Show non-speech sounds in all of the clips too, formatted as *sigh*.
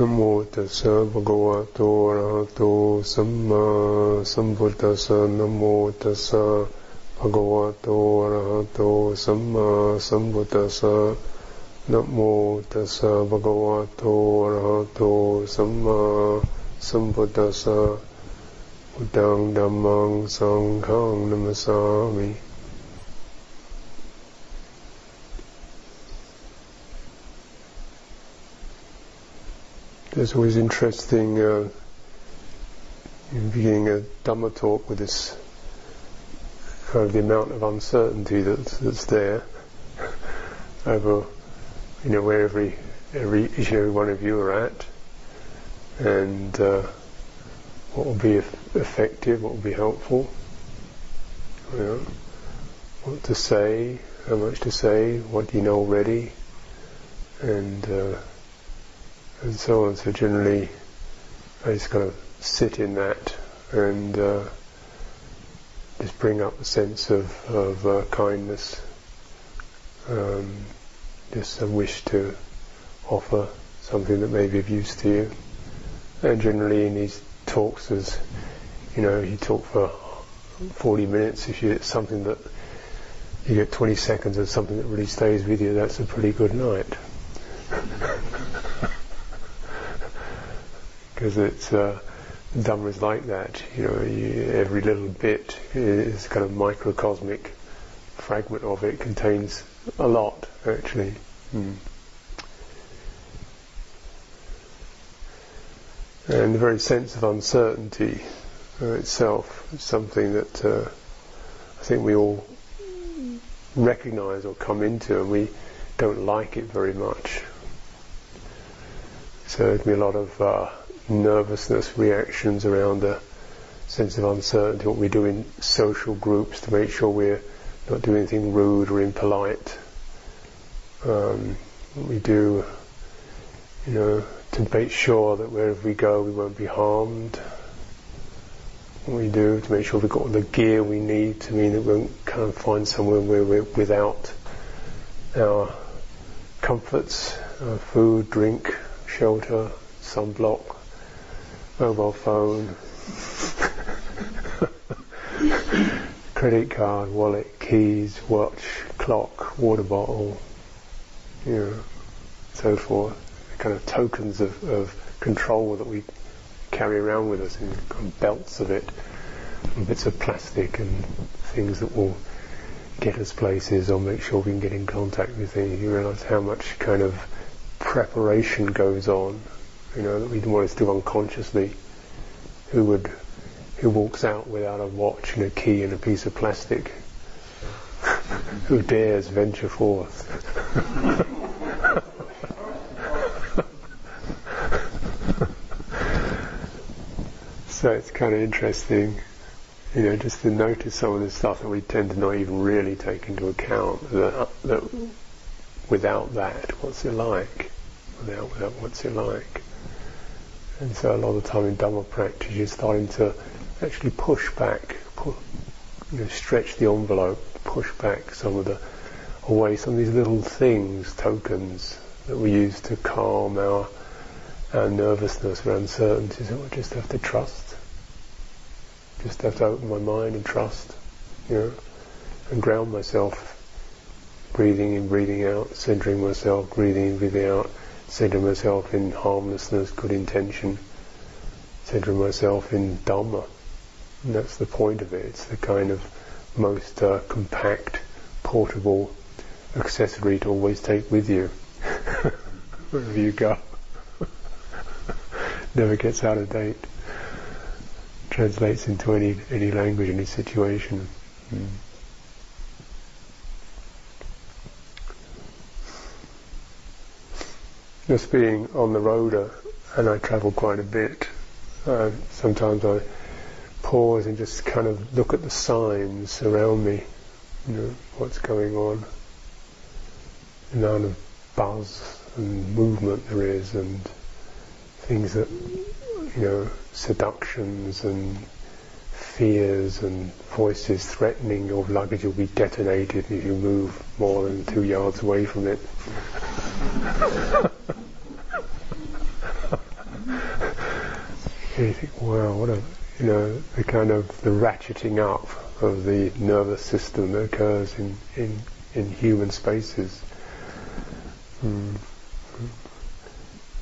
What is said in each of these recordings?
นะโมตัสสะภะคะวะโตอะระหะโตสัมมาสัมพุทธัสสะนะโมตัสสะภะคะวะโตอะระหะโตสัมมาสัมพุทธัสสะนะโมตัสสะภะคะวะโตอะระหะโตสัมมาสัมพุทธัสสะพุทธังธัมมังสังฆังนัมสสามิ It's always interesting uh, in beginning a Dhamma talk with this kind of the amount of uncertainty that's, that's there. *laughs* Over, you know, where every, every, each and every one of you are at. And uh, what will be effective, what will be helpful, you know, what to say, how much to say, what do you know already, and uh, and so on. So generally, I just kind of sit in that and uh, just bring up a sense of, of uh, kindness, um, just a wish to offer something that may be of use to you. And generally in these talks, as you know, you talk for 40 minutes, if you get something that you get 20 seconds of something that really stays with you, that's a pretty good night. *laughs* because it's uh, Dhamma is like that. You know, you, every little bit is kind of microcosmic fragment of it contains a lot actually. Mm. And the very sense of uncertainty itself is something that uh, I think we all recognize or come into, and we don't like it very much. So there's a lot of uh, nervousness reactions around a sense of uncertainty, what we do in social groups to make sure we're not doing anything rude or impolite. Um, what we do, you know, to make sure that wherever we go we won't be harmed. What we do to make sure we've got the gear we need to mean that we won't kind of find somewhere where we're without our comforts, our food, drink, shelter, sunblock, mobile phone, credit card, wallet, keys, watch, clock, water bottle, you know, so forth. Kind of tokens of, of control that we carry around with us in kind of belts of it, and bits of plastic and things that will get us places or make sure we can get in contact with things. You realise how much kind of preparation goes on you know, that we want to do unconsciously. Who would, who walks out without a watch and a key and a piece of plastic? *laughs* who dares venture forth? *laughs* so it's kind of interesting, you know, just to notice some of the stuff that we tend to not even really take into account. That, that without that, what's it like? Without, without what's it like? And so a lot of the time in Dhamma practice, you're starting to actually push back, push, you know, stretch the envelope, push back some of the away some of these little things, tokens that we use to calm our our nervousness or uncertainties. And we just have to trust. Just have to open my mind and trust, you know, and ground myself, breathing in, breathing out, centering myself, breathing in, breathing out centering myself in harmlessness, good intention, centering myself in Dhamma. And that's the point of it. It's the kind of most uh, compact, portable accessory to always take with you *laughs* wherever you go. *laughs* Never gets out of date. Translates into any any language, any situation. Mm. Just being on the road, uh, and I travel quite a bit, uh, sometimes I pause and just kind of look at the signs around me, you know, what's going on, the amount of buzz and movement there is, and things that, you know, seductions and fears and voices threatening your luggage will be detonated if you move more than two yards away from it. *laughs* you think, wow, what a, you know, the kind of the ratcheting up of the nervous system that occurs in, in, in human spaces. Mm.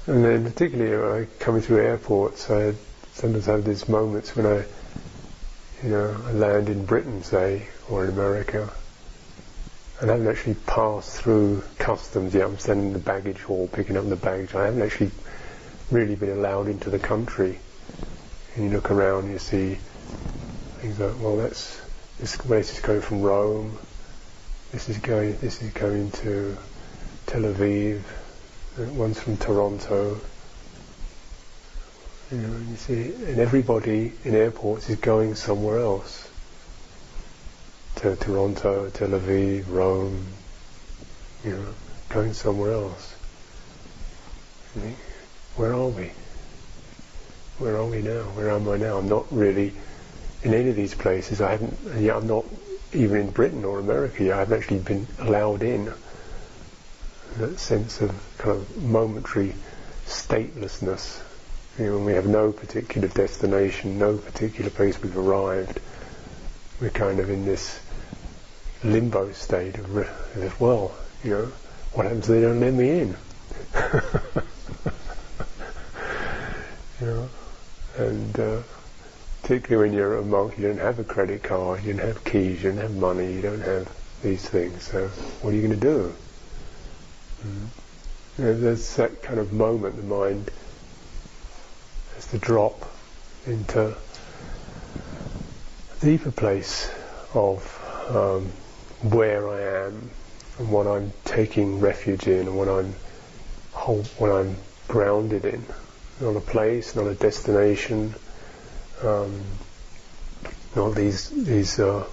And then particularly I coming through airports, I sometimes have these moments when I, you know, I land in Britain, say, or in America, and I haven't actually passed through customs yet. I'm standing in the baggage hall picking up the baggage. I haven't actually really been allowed into the country. And you look around, you see things like, well, that's this place is going from Rome. This is going. This is going to Tel Aviv. Uh, one's from Toronto. You know, you see, and everybody in airports is going somewhere else. To Toronto, Tel Aviv, Rome. You know, going somewhere else. Where are we? Where are we now? Where am I now? I'm not really in any of these places. I haven't. Yeah, I'm not even in Britain or America. Yet. I haven't actually been allowed in. That sense of kind of momentary statelessness. You know, when we have no particular destination, no particular place we've arrived, we're kind of in this limbo state of, of well, you know, what happens if they don't let me in? *laughs* you know, and uh, particularly when you're a monk, you don't have a credit card, you don't have keys, you don't have money, you don't have these things. So what are you going to do? Mm. You know, there's that kind of moment the mind has to drop into a deeper place of um, where I am and what I'm taking refuge in and what I'm what I'm grounded in not a place, not a destination, um, not these these uh,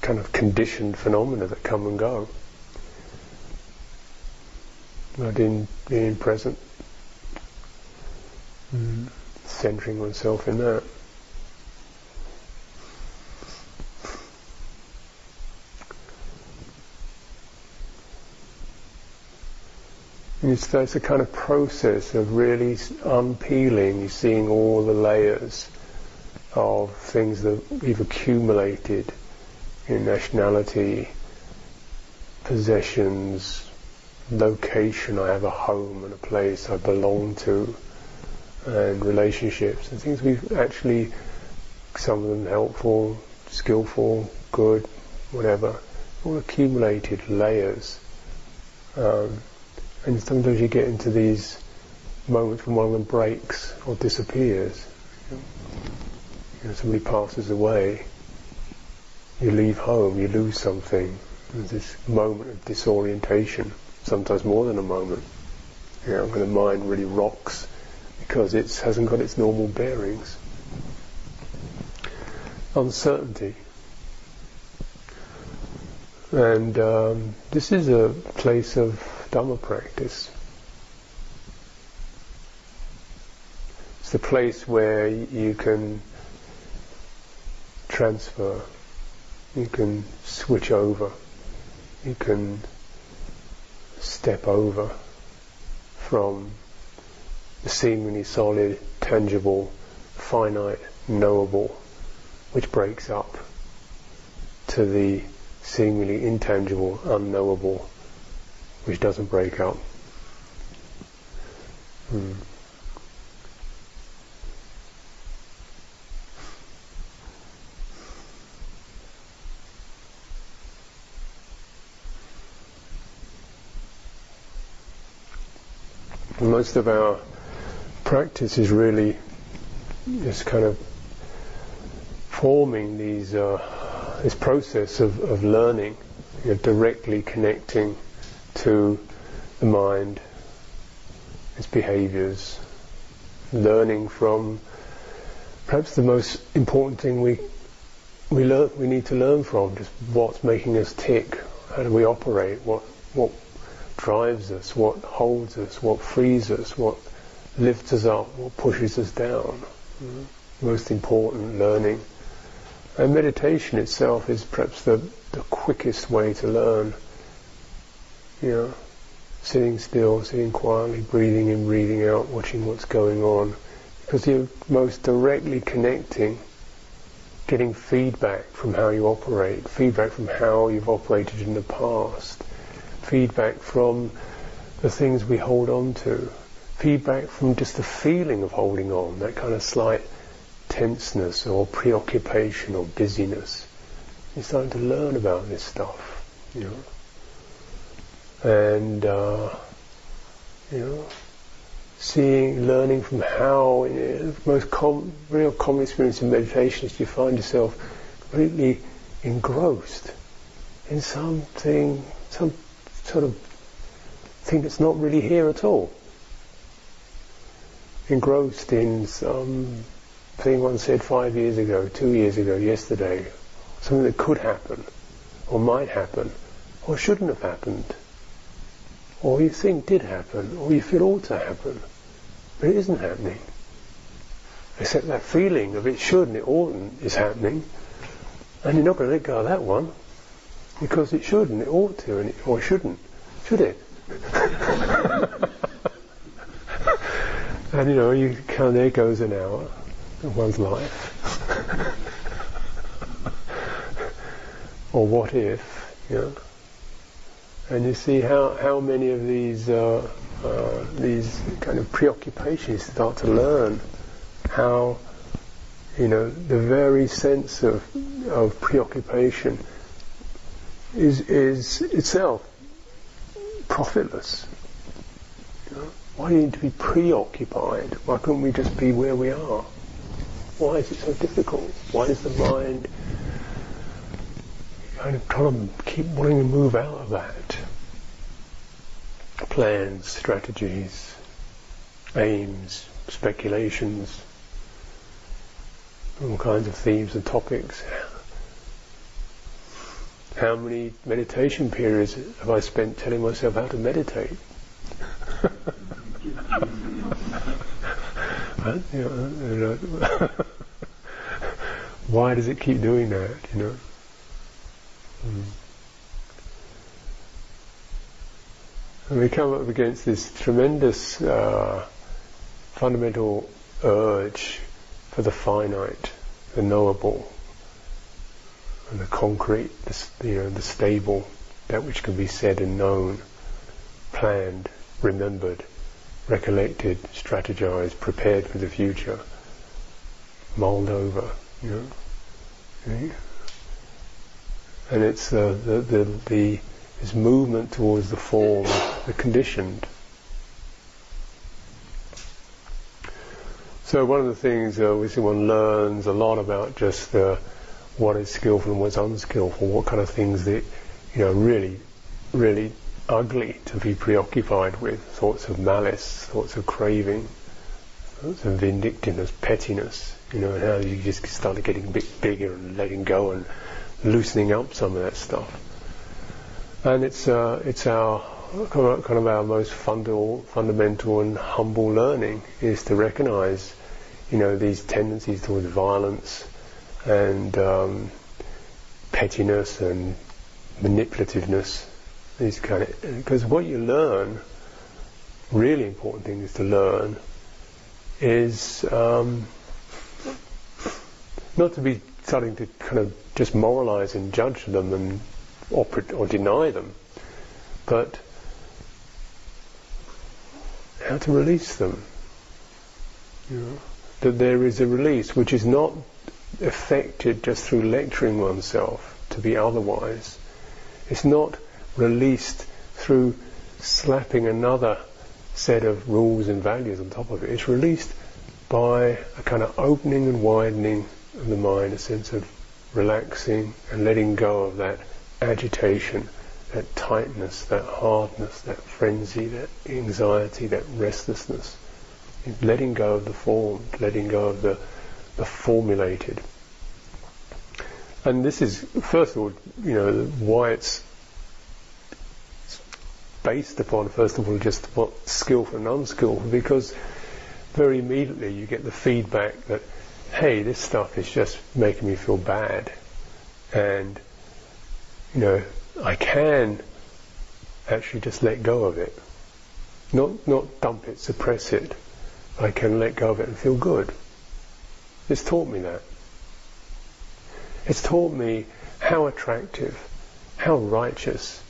kind of conditioned phenomena that come and go. But in being present, mm, centering oneself in that. It's, it's a kind of process of really unpeeling, seeing all the layers of things that we've accumulated in nationality, possessions, location, I have a home and a place I belong to, and relationships, and things we've actually, some of them helpful, skillful, good, whatever, all accumulated layers. Um, and sometimes you get into these moments when one of them breaks or disappears. You know, somebody passes away, you leave home, you lose something. There's this moment of disorientation, sometimes more than a moment. You know, when the mind really rocks because it hasn't got its normal bearings. Uncertainty. And um, this is a place of Dhamma practice. It's the place where you can transfer, you can switch over, you can step over from the seemingly solid, tangible, finite, knowable, which breaks up, to the seemingly intangible, unknowable, which doesn't break up. Hmm. Most of our practice is really just kind of forming these uh, this process of, of learning, you know, directly connecting to the mind, its behaviors, learning from perhaps the most important thing we we learn we need to learn from just what's making us tick, how do we operate, what what drives us, what holds us, what frees us, what lifts us up, what pushes us down. Mm-hmm. Most important learning. And meditation itself is perhaps the, the quickest way to learn you know, sitting still, sitting quietly, breathing in, breathing out, watching what's going on, because you're most directly connecting, getting feedback from how you operate, feedback from how you've operated in the past, feedback from the things we hold on to, feedback from just the feeling of holding on, that kind of slight tenseness or preoccupation or busyness. You're starting to learn about this stuff, you know. And, uh, you know, seeing, learning from how, you know, the most com- real common experience in meditation is you find yourself completely engrossed in something, some sort of thing that's not really here at all. Engrossed in some thing one said five years ago, two years ago, yesterday, something that could happen, or might happen, or shouldn't have happened, or you think did happen, or you feel ought to happen, but it isn't happening. Except that feeling of it should and it oughtn't is happening, and you're not going to let go of that one, because it should and it ought to, and it, or shouldn't, should it? *laughs* and you know, you count there goes an hour of one's life. *laughs* or what if, you know? And you see how, how many of these uh, uh, these kind of preoccupations start to learn how you know the very sense of of preoccupation is is itself profitless. Why do you need to be preoccupied? Why couldn't we just be where we are? Why is it so difficult? Why does the mind kind of trying to keep wanting to move out of that? Plans, strategies, aims, speculations, all kinds of themes and topics. How many meditation periods have I spent telling myself how to meditate? *laughs* *laughs* Why does it keep doing that? You know. Mm. And we come up against this tremendous uh, fundamental urge for the finite, the knowable, and the concrete, the, you know, the stable, that which can be said and known, planned, remembered, recollected, strategized, prepared for the future, mulled over, you know. And it's uh, the, the, the, this movement towards the form, the conditioned. So one of the things uh, we see one learns a lot about just uh, what is skillful and what's unskillful, what kind of things that you know really, really ugly to be preoccupied with, thoughts of malice, thoughts of craving, thoughts of vindictiveness, pettiness, you know, and how you just start getting a bit bigger and letting go and loosening up some of that stuff. And it's uh, it's our kind of our most fundamental, fundamental and humble learning is to recognise, you know, these tendencies towards violence and um, pettiness and manipulativeness these kind of because what you learn, really important thing is to learn, is um, not to be starting to kind of just moralize and judge them and or, or deny them, but how to release them. You know, that there is a release which is not effected just through lecturing oneself to be otherwise. It's not released through slapping another set of rules and values on top of it. It's released by a kind of opening and widening of the mind, a sense of relaxing and letting go of that agitation, that tightness, that hardness, that frenzy, that anxiety, that restlessness. Letting go of the form, letting go of the, the formulated. And this is, first of all, you know, why it's based upon, first of all, just what's skillful and unskillful, because very immediately you get the feedback that, hey, this stuff is just making me feel bad. And, you know, I can actually just let go of it. Not, not dump it, suppress it, I can let go of it and feel good. It's taught me that. It's taught me how attractive, how righteous,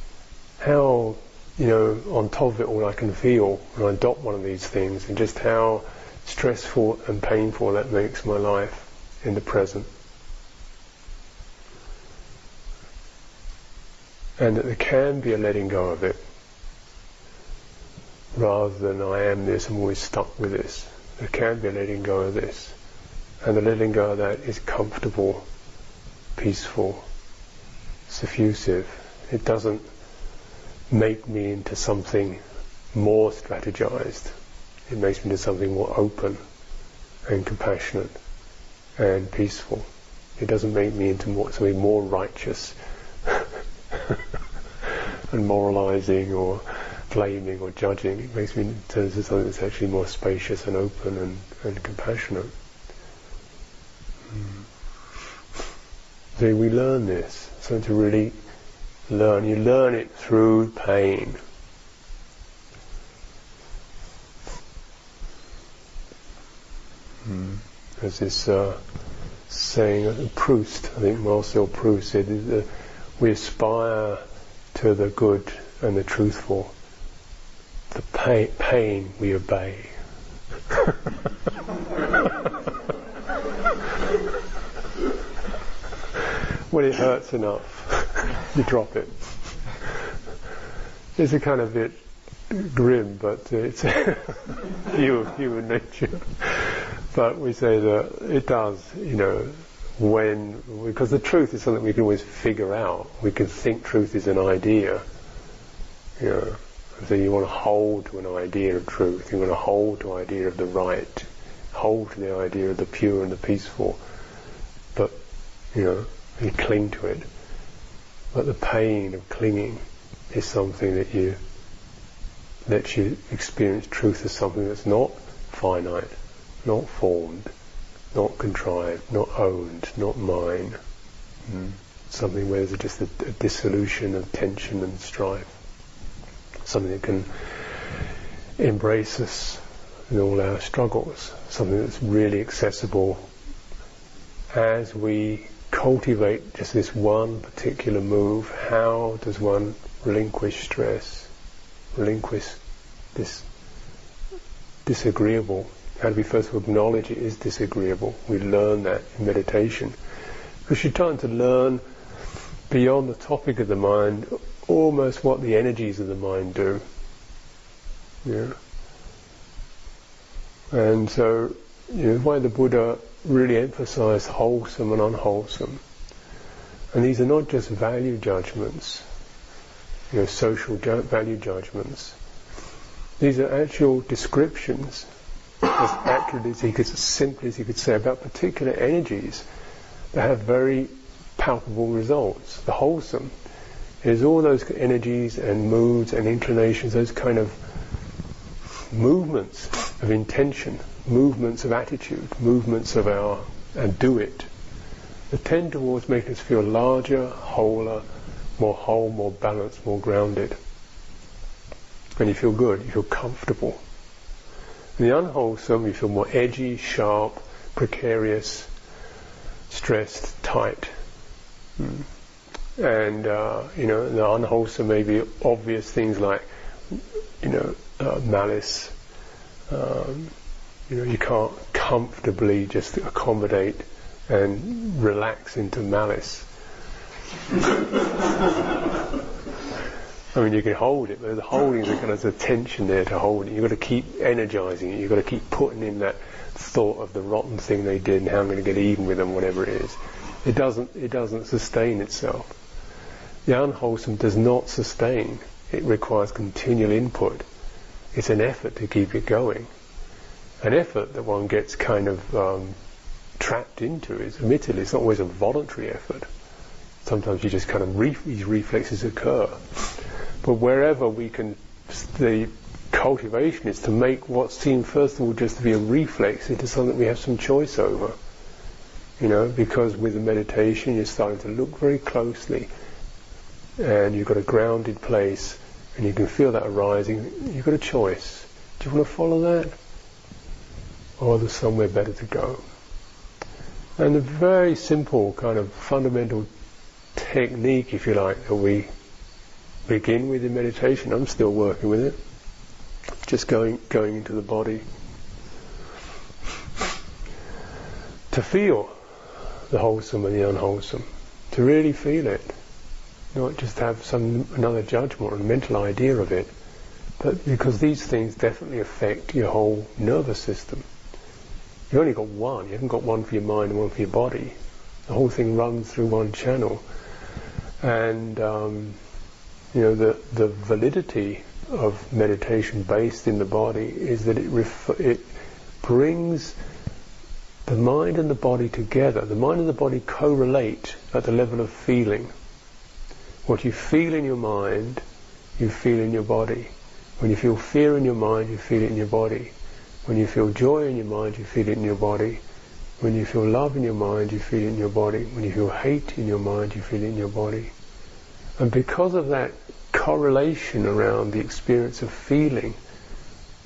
how, you know, on top of it all I can feel when I adopt one of these things and just how stressful and painful that makes my life in the present. And that there can be a letting go of it rather than I am this, I'm always stuck with this. There can be a letting go of this. And the letting go of that is comfortable, peaceful, suffusive. It doesn't make me into something more strategized. It makes me into something more open and compassionate and peaceful. It doesn't make me into more, something more righteous *laughs* and moralizing or blaming or judging. It makes me into something that's actually more spacious and open and, and compassionate. Mm. So we learn this. So to really learn, you learn it through pain. Mm. There's this uh, saying, uh, Proust, I think Marcel Proust said, uh, we aspire to the good and the truthful. The pain, pain we obey. *laughs* when it hurts enough, *laughs* you drop it. It's a kind of bit grim, but it's a view of human nature. But we say that it does, you know, when, because the truth is something we can always figure out. We can think truth is an idea. You know, so you want to hold to an idea of truth. You want to hold to idea of the right. Hold to the idea of the pure and the peaceful. But, you know, you cling to it. But the pain of clinging is something that you lets you experience truth as something that's not finite, not formed, not contrived, not owned, not mine. Mm. Something where there's just a, a, dissolution of tension and strife. Something that can embrace us in all our struggles. Something that's really accessible as we cultivate just this one particular move. How does one relinquish stress, relinquish this disagreeable how do we first acknowledge it is disagreeable? We learn that in meditation. Because you're trying to learn beyond the topic of the mind almost what the energies of the mind do. Yeah. And so, you know, why the Buddha really emphasized wholesome and unwholesome. And these are not just value judgments, you know, social ju- value judgments. These are actual descriptions as accurately as he could, as simply as he could say about particular energies that have very palpable results. The wholesome is all those energies and moods and inclinations, those kind of movements of intention, movements of attitude, movements of our and do it that tend towards making us feel larger, wholer, more whole, more balanced, more grounded. And you feel good, you feel comfortable. The unwholesome, you feel more edgy, sharp, precarious, stressed, tight. Mm. And, uh, you know, the unwholesome may be obvious things like, you know, uh, malice. Um, you know, you can't comfortably just accommodate and relax into malice. *laughs* I mean, you can hold it, but the holding kind of a tension there to hold it. You've got to keep energizing it. You've got to keep putting in that thought of the rotten thing they did and how I'm going to get even with them, whatever it is. It doesn't, it doesn't sustain itself. The unwholesome does not sustain. It requires continual input. It's an effort to keep it going. An effort that one gets kind of um, trapped into is, admittedly, it's not always a voluntary effort. Sometimes you just kind of, re- these reflexes occur. But wherever we can, the cultivation is to make what seemed first of all just to be a reflex into something we have some choice over. You know, because with the meditation you're starting to look very closely and you've got a grounded place and you can feel that arising, you've got a choice. Do you want to follow that? or there's somewhere better to go. And a very simple kind of fundamental technique, if you like, that we begin with in meditation. I'm still working with it. Just going going into the body to feel the wholesome and the unwholesome, to really feel it, not just have some another judgment or mental idea of it, but because these things definitely affect your whole nervous system. You've only got one. You haven't got one for your mind and one for your body. The whole thing runs through one channel, and um, you know the the validity of meditation based in the body is that it it brings the mind and the body together. The mind and the body correlate at the level of feeling. What you feel in your mind, you feel in your body. When you feel fear in your mind, you feel it in your body. When you feel joy in your mind, you feel it in your body. When you feel love in your mind, you feel it in your body. When you feel hate in your mind, you feel it in your body. And because of that correlation around the experience of feeling,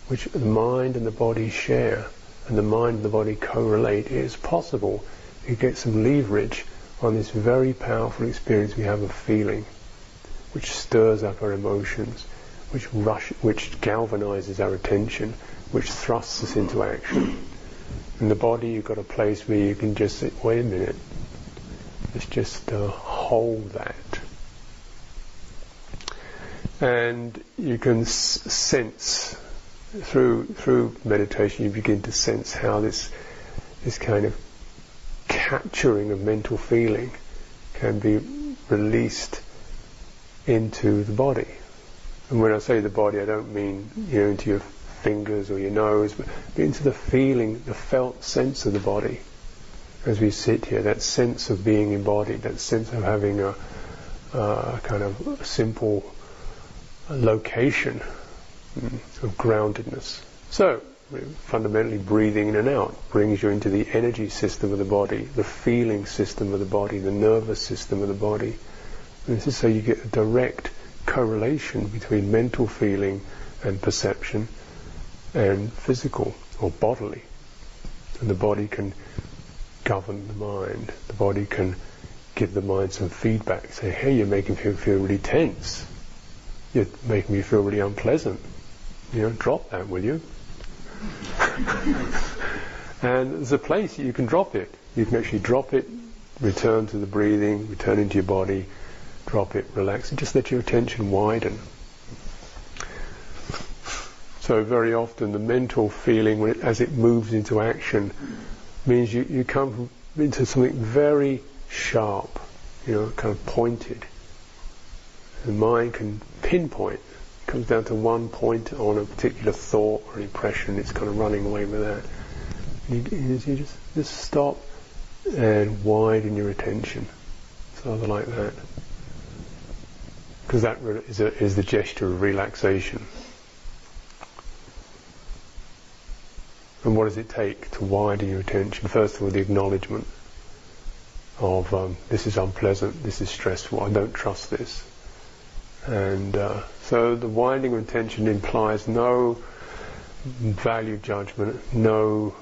which the mind and the body share, and the mind and the body correlate, it is possible to get some leverage on this very powerful experience we have of feeling, which stirs up our emotions, which rush, which galvanizes our attention, which thrusts us into action. In the body, you've got a place where you can just say, wait a minute, let's just uh, hold that. And you can sense through through meditation, you begin to sense how this this kind of capturing of mental feeling can be released into the body. And when I say the body, I don't mean you know into your fingers or your nose, but into the feeling, the felt sense of the body. As we sit here, that sense of being embodied, that sense of having a, a kind of simple location mm, of groundedness. So, fundamentally breathing in and out brings you into the energy system of the body, the feeling system of the body, the nervous system of the body. And this is so you get a direct correlation between mental feeling and perception and physical or bodily. And the body can govern the mind. The body can give the mind some feedback, say, hey, you're making me feel really tense. You're making me feel really unpleasant you know, drop that, will you? *laughs* and there's a place you can drop it. You can actually drop it, return to the breathing, return into your body, drop it, relax, and just let your attention widen. So very often the mental feeling, it, as it moves into action, means you, you come into something very sharp, you know, kind of pointed. The mind can pinpoint comes down to one point on a particular thought or impression, it's kind of running away with that. You, you just, just stop and widen your attention. Something like that. Because that is, a, is the gesture of relaxation. And what does it take to widen your attention? First of all, the acknowledgement of um, this is unpleasant, this is stressful, I don't trust this. And uh, so the winding of intention implies no value judgment, no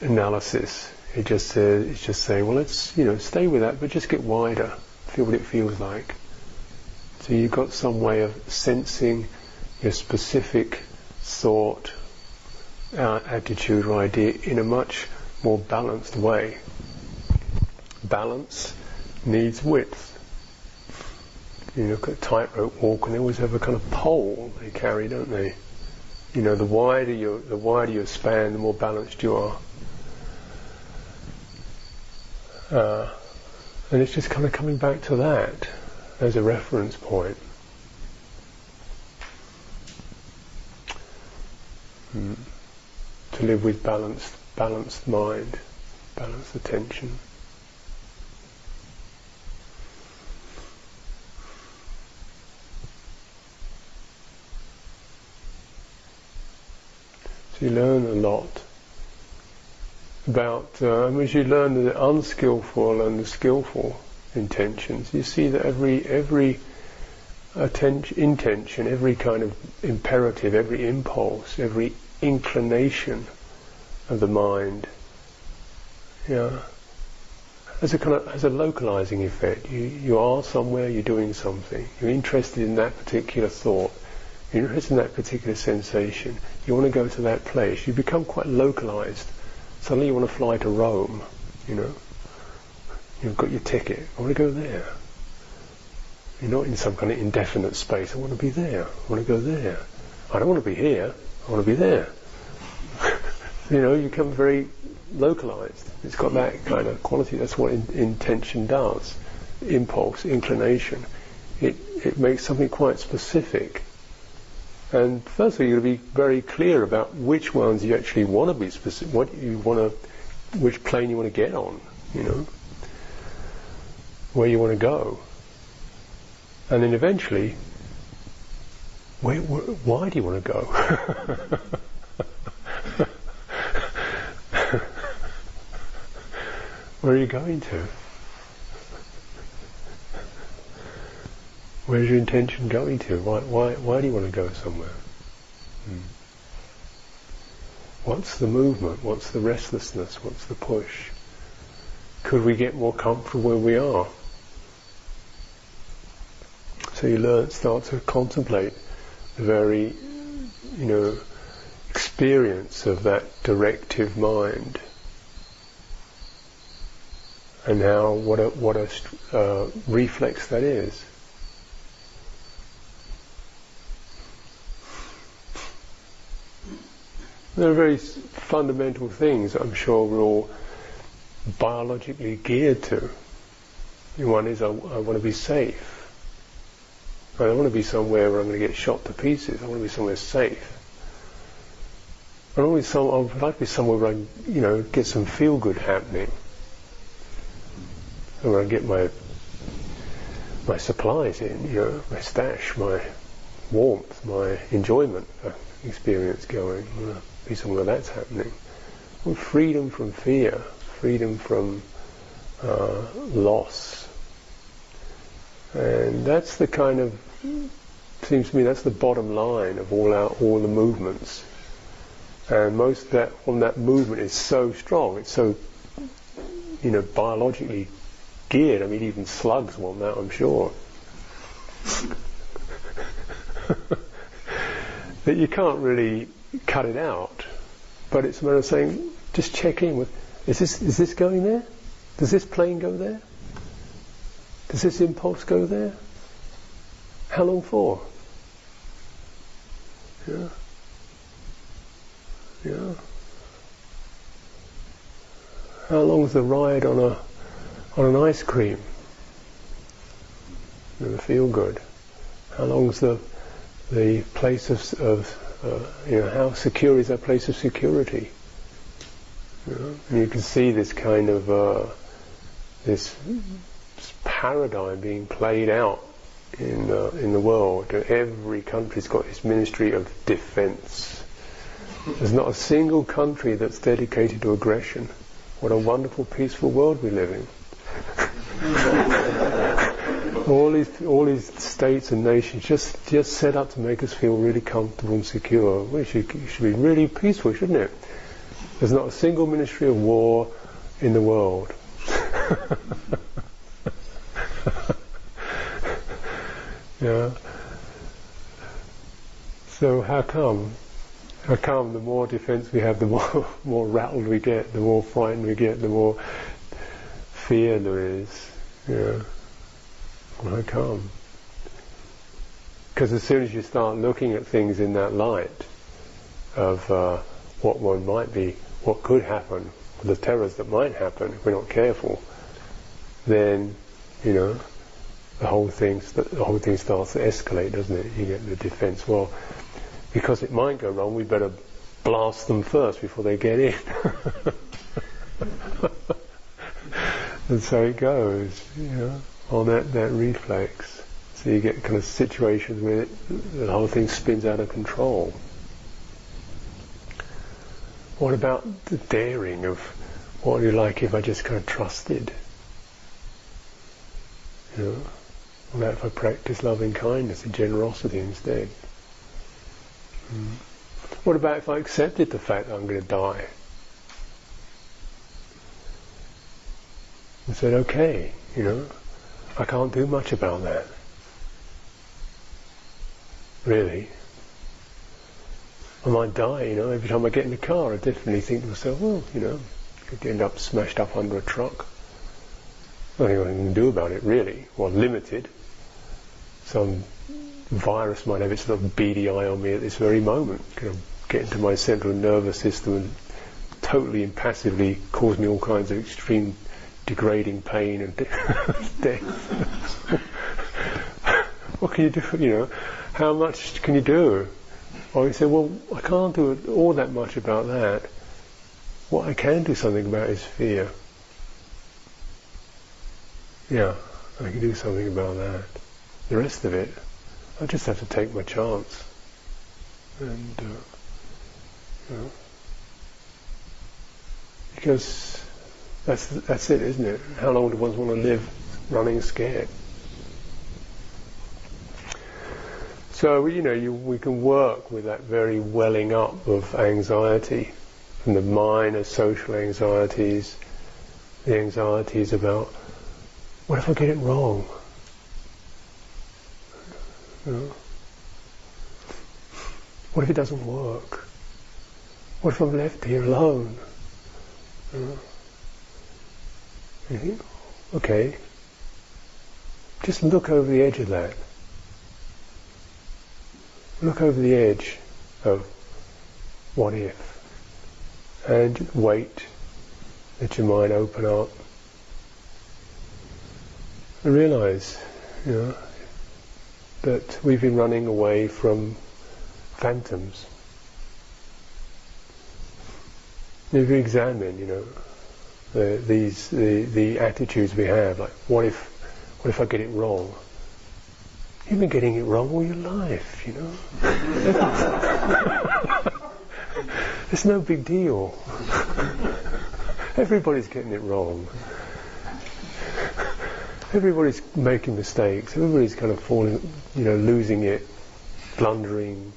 analysis. It just says, it's just saying, well, let's you know stay with that, but just get wider, feel what it feels like. So you've got some way of sensing your specific thought, uh, attitude, or idea in a much more balanced way. Balance needs width you look at tightrope walk and they always have a kind of pole they carry, don't they? You know, the wider your the wider your span, the more balanced you are. Uh, and it's just kind of coming back to that as a reference point. Mm. To live with balanced, balanced mind, balanced attention. You learn a lot about, uh, as you learn the unskillful and the skillful intentions, you see that every every attention, intention, every kind of imperative, every impulse, every inclination of the mind. Yeah. As a kind of as a localizing effect. You you are somewhere, you're doing something. You're interested in that particular thought. You're interested in that particular sensation. You want to go to that place. You become quite localized. Suddenly you want to fly to Rome, you know. You've got your ticket. I want to go there. You're not in some kind of indefinite space. I want to be there. I want to go there. I don't want to be here. I want to be there. *laughs* you know, you become very localized. It's got that kind of quality. That's what in, intention does. Impulse, inclination. It, it makes something quite specific. And firstly, you've got to be very clear about which ones you actually want to be specific, what you want to, which plane you want to get on, you know, where you want to go. And then eventually, where, where, why do you want to go? *laughs* Where are you going to? Where's your intention going to? Why, why, why do you want to go somewhere? Hmm. What's the movement? What's the restlessness? What's the push? Could we get more comfortable where we are? So you learn, start to contemplate the very, you know, experience of that directive mind and how what a what a uh, reflex that is. There are very fundamental things I'm sure we're all biologically geared to. One is I, I want to be safe. I don't want to be somewhere where I'm going to get shot to pieces. I want to be somewhere safe. I want to be some, I'd like to be somewhere where I, you know, get some feel good happening where I get my my supplies in, you know, my stash, my warmth, my enjoyment uh, experience going. You know, be somewhere that's happening. With freedom from fear, freedom from uh, loss, and that's the kind of seems to me that's the bottom line of all our all the movements. And most of that on that movement is so strong. It's so you know biologically geared. I mean, even slugs want that, I'm sure. *laughs* that you can't really cut it out, but it's a matter of saying, just check in with, is this is this going there? Does this plane go there? Does this impulse go there? How long for? Yeah. Yeah. How long is the ride on a on an ice cream. Never feel good. How long's the the place of, of uh, you know how secure is that place of security? You know? You can see this kind of uh, this, paradigm being played out in in the world. Every country's got its Ministry of Defence. There's not a single country that's dedicated to aggression. What a wonderful, peaceful world we live in. *laughs* all these all these states and nations just just set up to make us feel really comfortable and secure. We should, should be really peaceful, shouldn't it? There's not a single ministry of war in the world. *laughs* yeah. So how come? How come the more defence we have, the more *laughs* more rattled we get, the more frightened we get, the more fear there is, yeah, how come? Because as soon as you start looking at things in that light of uh, what one might be, what could happen, the terrors that might happen if we're not careful, then you know the whole thing the whole thing starts to escalate, doesn't it? You get the defence. Well, because it might go wrong, we better blast them first before they get in. *laughs* and so it goes, you know, on that, that reflex. So you get kind of situations where it, the whole thing spins out of control. What about the daring of what would it like if I just kind of trusted? You know, what about if I practice loving kindness and generosity instead? Mm. What about if I accepted the fact that I'm going to die? and said, okay, you know, I can't do much about that. Really. I might die, you know, every time I get in the car I definitely think to myself, well, you know, could end up smashed up under a truck. Nothing I can do about it really, well limited. Some virus might have its little beady eye on me at this very moment, of get into my central nervous system and totally impassively cause me all kinds of extreme degrading pain and *laughs* death. what can you do? You know, how much can you do? Or you say, well, I can't do all that much about that. What I can do something about is fear. Yeah, I can do something about that. The rest of it, I just have to take my chance. And, uh, you know, because that's that's it, isn't it? How long do one want to live running scared? So you know, you, we can work with that very welling up of anxiety, from the minor social anxieties, the anxieties about what if I get it wrong? What if it doesn't work? What if I'm left here alone? Mm-hmm. Okay. Just look over the edge of that. Look over the edge of what if. And wait. Let your mind open up. And realize, you know, that we've been running away from phantoms. If you examine, you know, the, these the, the attitudes we have, like what if what if I get it wrong? You've been getting it wrong all your life, you know. *laughs* it's no big deal. Everybody's getting it wrong. Everybody's making mistakes. Everybody's kind of falling, you know, losing it, blundering,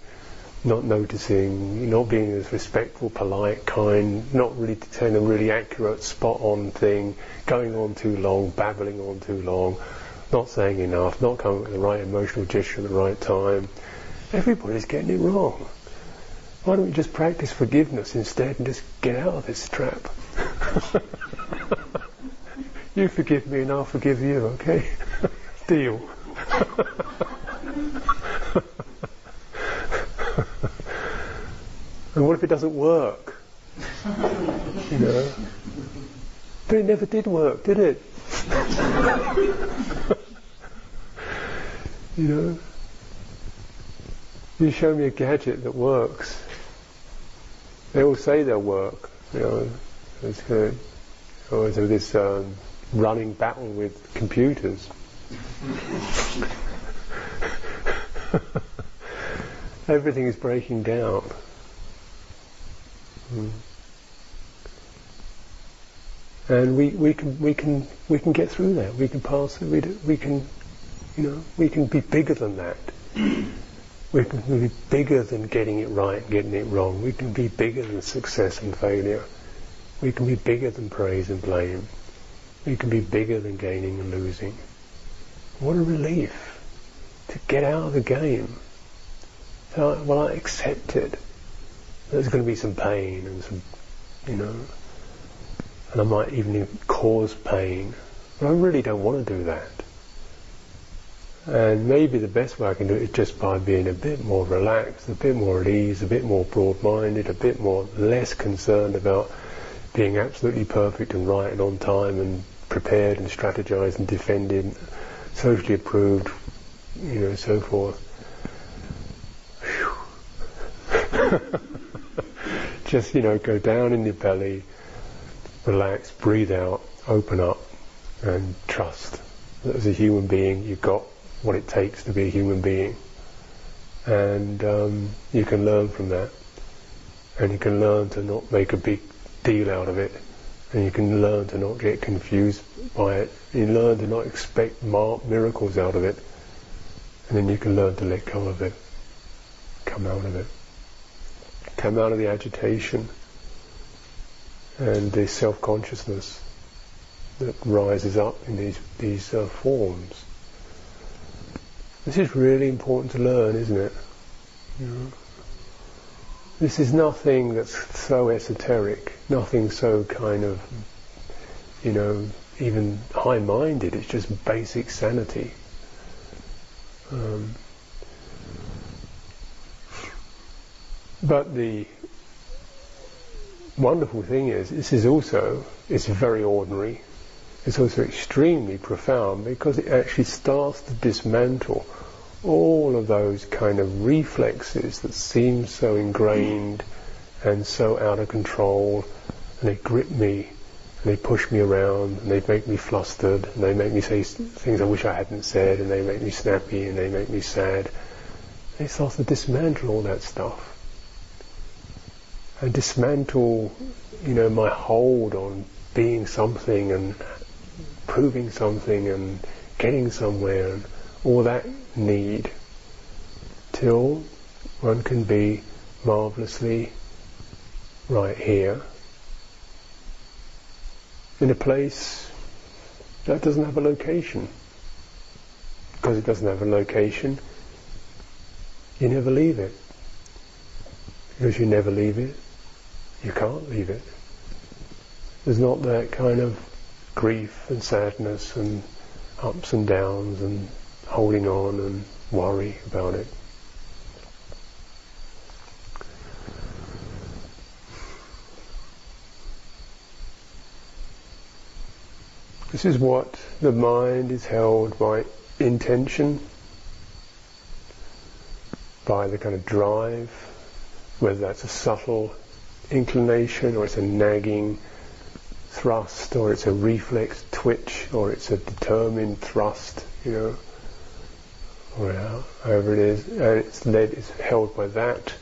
not noticing, not being as respectful, polite, kind, not really telling a really accurate, spot-on thing, going on too long, babbling on too long, not saying enough, not coming with the right emotional gesture at the right time. Everybody's getting it wrong. Why don't we just practice forgiveness instead and just get out of this trap? *laughs* you forgive me and I'll forgive you, okay? *laughs* Deal. *laughs* And what if it doesn't work? you know? But it never did work, did it? *laughs* you know? You show me a gadget that works. They all say they'll work. You know, it's good. Or so this um, running battle with computers. *laughs* Everything is breaking down. Mm. And we, we can we can we can get through that. We can pass. We we can, you know, we can be bigger than that. *coughs* we can be bigger than getting it right, getting it wrong. We can be bigger than success and failure. We can be bigger than praise and blame. We can be bigger than gaining and losing. What a relief to get out of the game. So, well, I accept it there's going to be some pain and some, you know, and I might even cause pain. But I really don't want to do that. And maybe the best way I can do it is just by being a bit more relaxed, a bit more at ease, a bit more broad-minded, a bit more less concerned about being absolutely perfect and right and on time and prepared and strategized and defended, socially approved, you know, so forth. *laughs* just, you know, go down in your belly, relax, breathe out, open up, and trust that as a human being you've got what it takes to be a human being. And um, you can learn from that. And you can learn to not make a big deal out of it. And you can learn to not get confused by it. You learn to not expect miracles out of it. And then you can learn to let go of it, come out of it come out of the agitation and the self-consciousness that rises up in these these uh, forms. This is really important to learn, isn't it? Know? This is nothing that's so esoteric, nothing so kind of, you know, even high-minded. It's just basic sanity. Um, but the wonderful thing is, this is also, it's very ordinary. It's also extremely profound because it actually starts to dismantle all of those kind of reflexes that seem so ingrained and so out of control, and they grip me, and they push me around, and they make me flustered, and they make me say things I wish I hadn't said, and they make me snappy, and they make me sad. They start to dismantle all that stuff. And dismantle, you know, my hold on being something and proving something and getting somewhere and all that need till one can be marvelously right here in a place that doesn't have a location. Because it doesn't have a location, you never leave it. Because you never leave it, you can't leave it. There's not that kind of grief and sadness and ups and downs and holding on and worry about it. This is what the mind is held by intention, by the kind of drive, whether that's a subtle inclination or it's a nagging thrust or it's a reflex twitch or it's a determined thrust, you know or however it is, and it's led, it's held by that,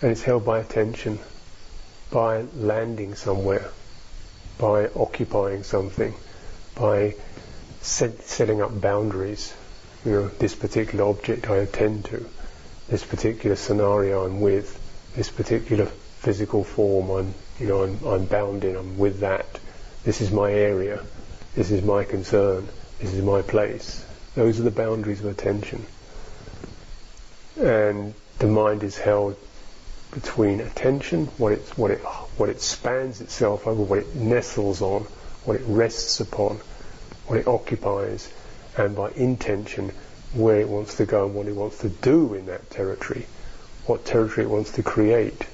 and it's held by attention, by landing somewhere, by occupying something, by set, setting up boundaries. You know, this particular object I attend to, this particular scenario I'm with, this particular physical form I'm, you know, I'm, I'm bound in, I'm with that. This is my area. This is my concern. This is my place. Those are the boundaries of attention. And the mind is held between attention, what it, what it, what it spans itself over, what it nestles on, what it rests upon, what it occupies, and by intention, where it wants to go and what it wants to do in that territory, what territory it wants to create.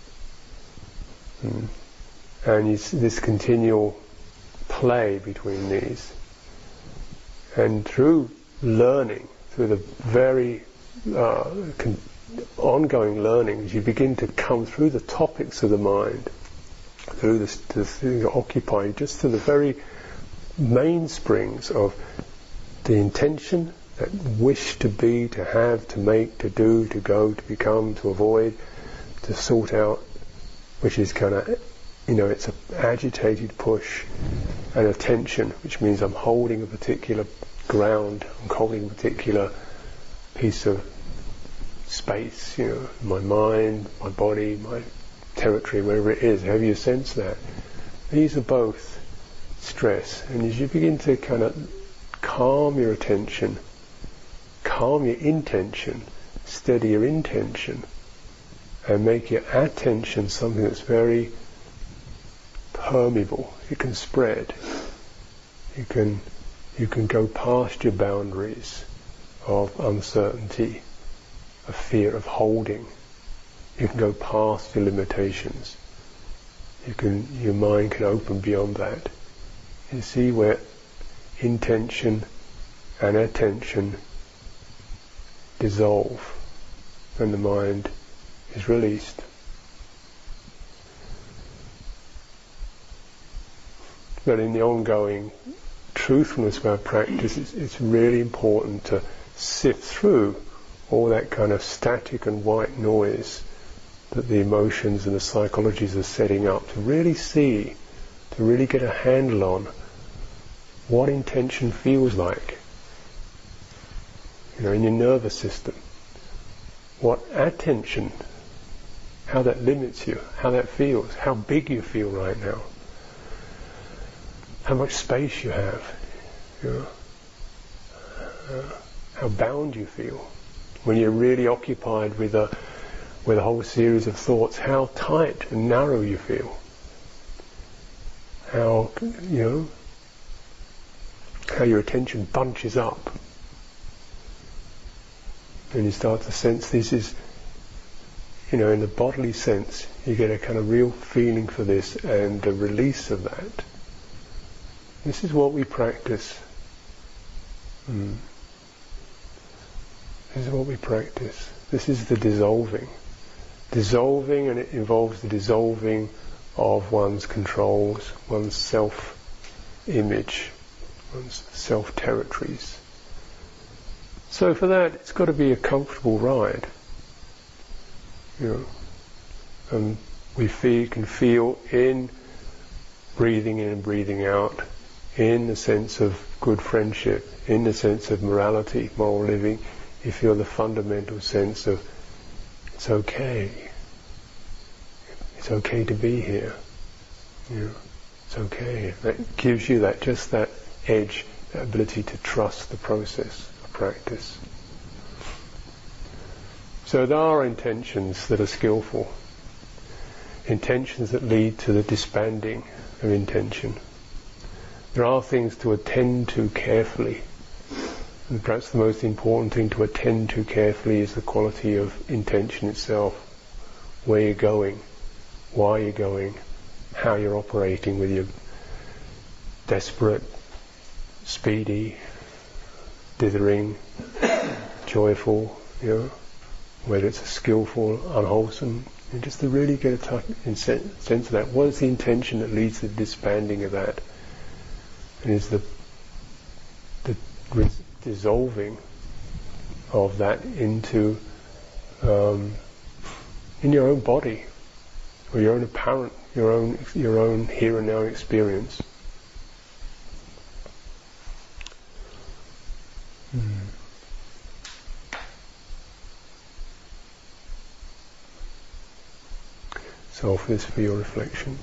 Mm. And this continual play between these. And through learning, through the very uh, con- ongoing learning, you begin to come through the topics of the mind, through the, the things that occupy, just to the very mainsprings of the intention, that wish to be, to have, to make, to do, to go, to become, to avoid, to sort out, which is kind of, you know, it's an agitated push and attention, which means I'm holding a particular ground. I'm holding a particular piece of space, you know, my mind, my body, my territory, wherever it is. Have you sensed that? These are both stress. And as you begin to kind of calm your attention, calm your intention, steady your intention, and make your attention something that's very permeable. It can spread. You can you can go past your boundaries of uncertainty, of fear of holding. You can go past your limitations. You can, your mind can open beyond that. You see where intention and attention dissolve and the mind is released. But in the ongoing truthfulness of our practice, it's, it's really important to sift through all that kind of static and white noise that the emotions and the psychologies are setting up to really see, to really get a handle on what intention feels like. You know, in your nervous system. What attention, how that limits you, how that feels, how big you feel right now. how much space you have, you know, uh, how bound you feel. When you're really occupied with a, with a whole series of thoughts, how tight and narrow you feel. How, you know, how your attention bunches up. And you start to sense this is, you know, in the bodily sense, you get a kind of real feeling for this and the release of that. This is what we practice. Mm. This is what we practice. This is the dissolving. Dissolving, and it involves the dissolving of one's controls, one's self-image, one's self-territories. So for that, it's got to be a comfortable ride. You know, and we feel, can feel in breathing in and breathing out, in the sense of good friendship, in the sense of morality, moral living, you feel the fundamental sense of it's okay. It's okay to be here. You know, it's okay. That gives you that just that edge, that ability to trust the process practice. So there are intentions that are skillful, intentions that lead to the disbanding of intention. There are things to attend to carefully. And perhaps the most important thing to attend to carefully is the quality of intention itself. Where you're going, why you're going, how you're operating with your desperate, speedy, dithering, joyful, you know, whether it's a skillful, unwholesome, and just to really get a touch, in sense of that. What is the intention that leads to the disbanding of that? And is the the dissolving of that into um, in your own body or your own apparent, your own your own here and now experience. So offer this for your reflection.